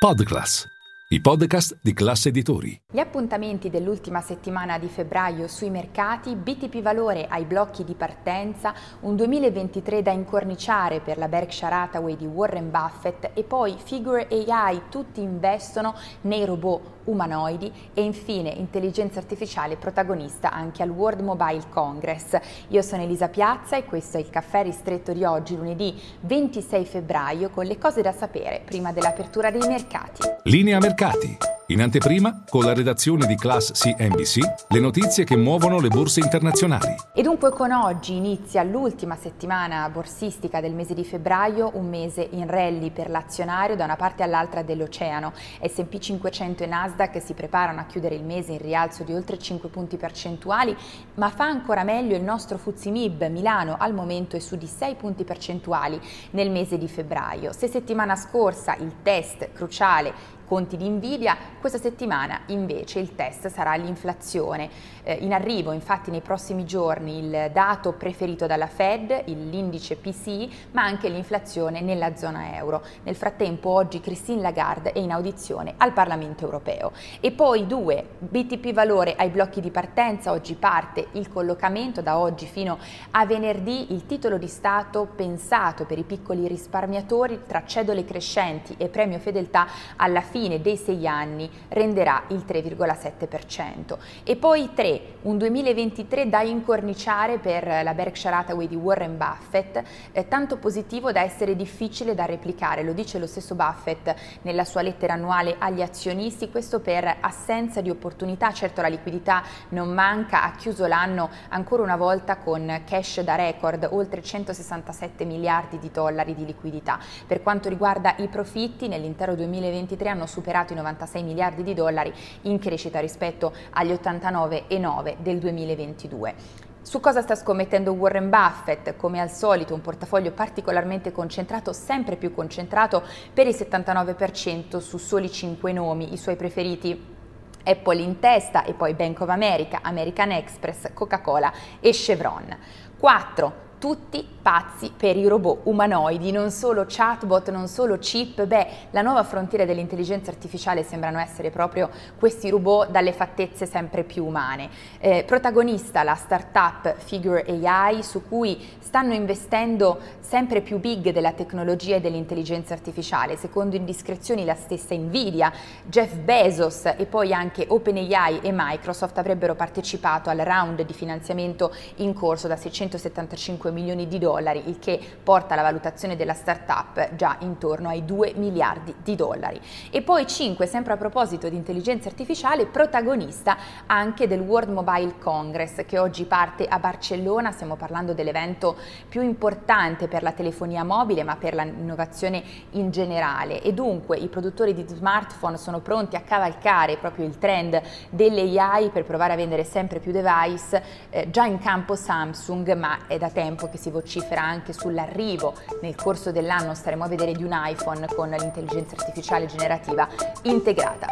Podcast. I podcast di classe editori. Gli appuntamenti dell'ultima settimana di febbraio sui mercati, BTP Valore ai blocchi di partenza, un 2023 da incorniciare per la Berkshire Hathaway di Warren Buffett e poi Figure AI, tutti investono nei robot umanoidi e infine intelligenza artificiale protagonista anche al World Mobile Congress. Io sono Elisa Piazza e questo è il caffè ristretto di oggi, lunedì 26 febbraio, con le cose da sapere prima dell'apertura dei mercati. Linea mercati. In anteprima, con la redazione di Class CNBC, le notizie che muovono le borse internazionali. E dunque con oggi inizia l'ultima settimana borsistica del mese di febbraio, un mese in rally per l'azionario da una parte all'altra dell'oceano. S&P 500 e Nasdaq si preparano a chiudere il mese in rialzo di oltre 5 punti percentuali, ma fa ancora meglio il nostro Fuzimib Milano al momento è su di 6 punti percentuali nel mese di febbraio. Se settimana scorsa il test cruciale conti di Nvidia, questa settimana invece il test sarà l'inflazione. Eh, in arrivo infatti nei prossimi giorni il dato preferito dalla Fed, l'indice PCI, ma anche l'inflazione nella zona euro. Nel frattempo oggi Christine Lagarde è in audizione al Parlamento europeo. E poi due, BTP Valore ai blocchi di partenza, oggi parte il collocamento da oggi fino a venerdì, il titolo di Stato pensato per i piccoli risparmiatori tra cedole crescenti e premio fedeltà alla fine fine dei sei anni renderà il 3,7%. E poi 3, un 2023 da incorniciare per la Berkshire Hathaway di Warren Buffett, eh, tanto positivo da essere difficile da replicare, lo dice lo stesso Buffett nella sua lettera annuale agli azionisti, questo per assenza di opportunità, certo la liquidità non manca, ha chiuso l'anno ancora una volta con cash da record, oltre 167 miliardi di dollari di liquidità. Per quanto riguarda i profitti, nell'intero 2023 hanno superato i 96 miliardi di dollari in crescita rispetto agli 89,9 del 2022. Su cosa sta scommettendo Warren Buffett? Come al solito un portafoglio particolarmente concentrato, sempre più concentrato per il 79% su soli 5 nomi, i suoi preferiti Apple in testa e poi Bank of America, American Express, Coca-Cola e Chevron. 4 tutti pazzi per i robot umanoidi, non solo chatbot, non solo chip, beh, la nuova frontiera dell'intelligenza artificiale sembrano essere proprio questi robot dalle fattezze sempre più umane. Eh, protagonista la startup Figure AI su cui stanno investendo sempre più big della tecnologia e dell'intelligenza artificiale, secondo indiscrezioni la stessa Nvidia, Jeff Bezos e poi anche OpenAI e Microsoft avrebbero partecipato al round di finanziamento in corso da 675 5 milioni di dollari, il che porta la valutazione della startup già intorno ai 2 miliardi di dollari. E poi 5, sempre a proposito di intelligenza artificiale, protagonista anche del World Mobile Congress che oggi parte a Barcellona, stiamo parlando dell'evento più importante per la telefonia mobile ma per l'innovazione in generale e dunque i produttori di smartphone sono pronti a cavalcare proprio il trend delle AI per provare a vendere sempre più device, eh, già in campo Samsung ma è da tempo tempo che si vocifera anche sull'arrivo nel corso dell'anno staremo a vedere di un iPhone con l'intelligenza artificiale generativa integrata.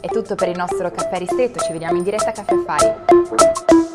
È tutto per il nostro caffè ristretto, ci vediamo in diretta a Caffè Affari.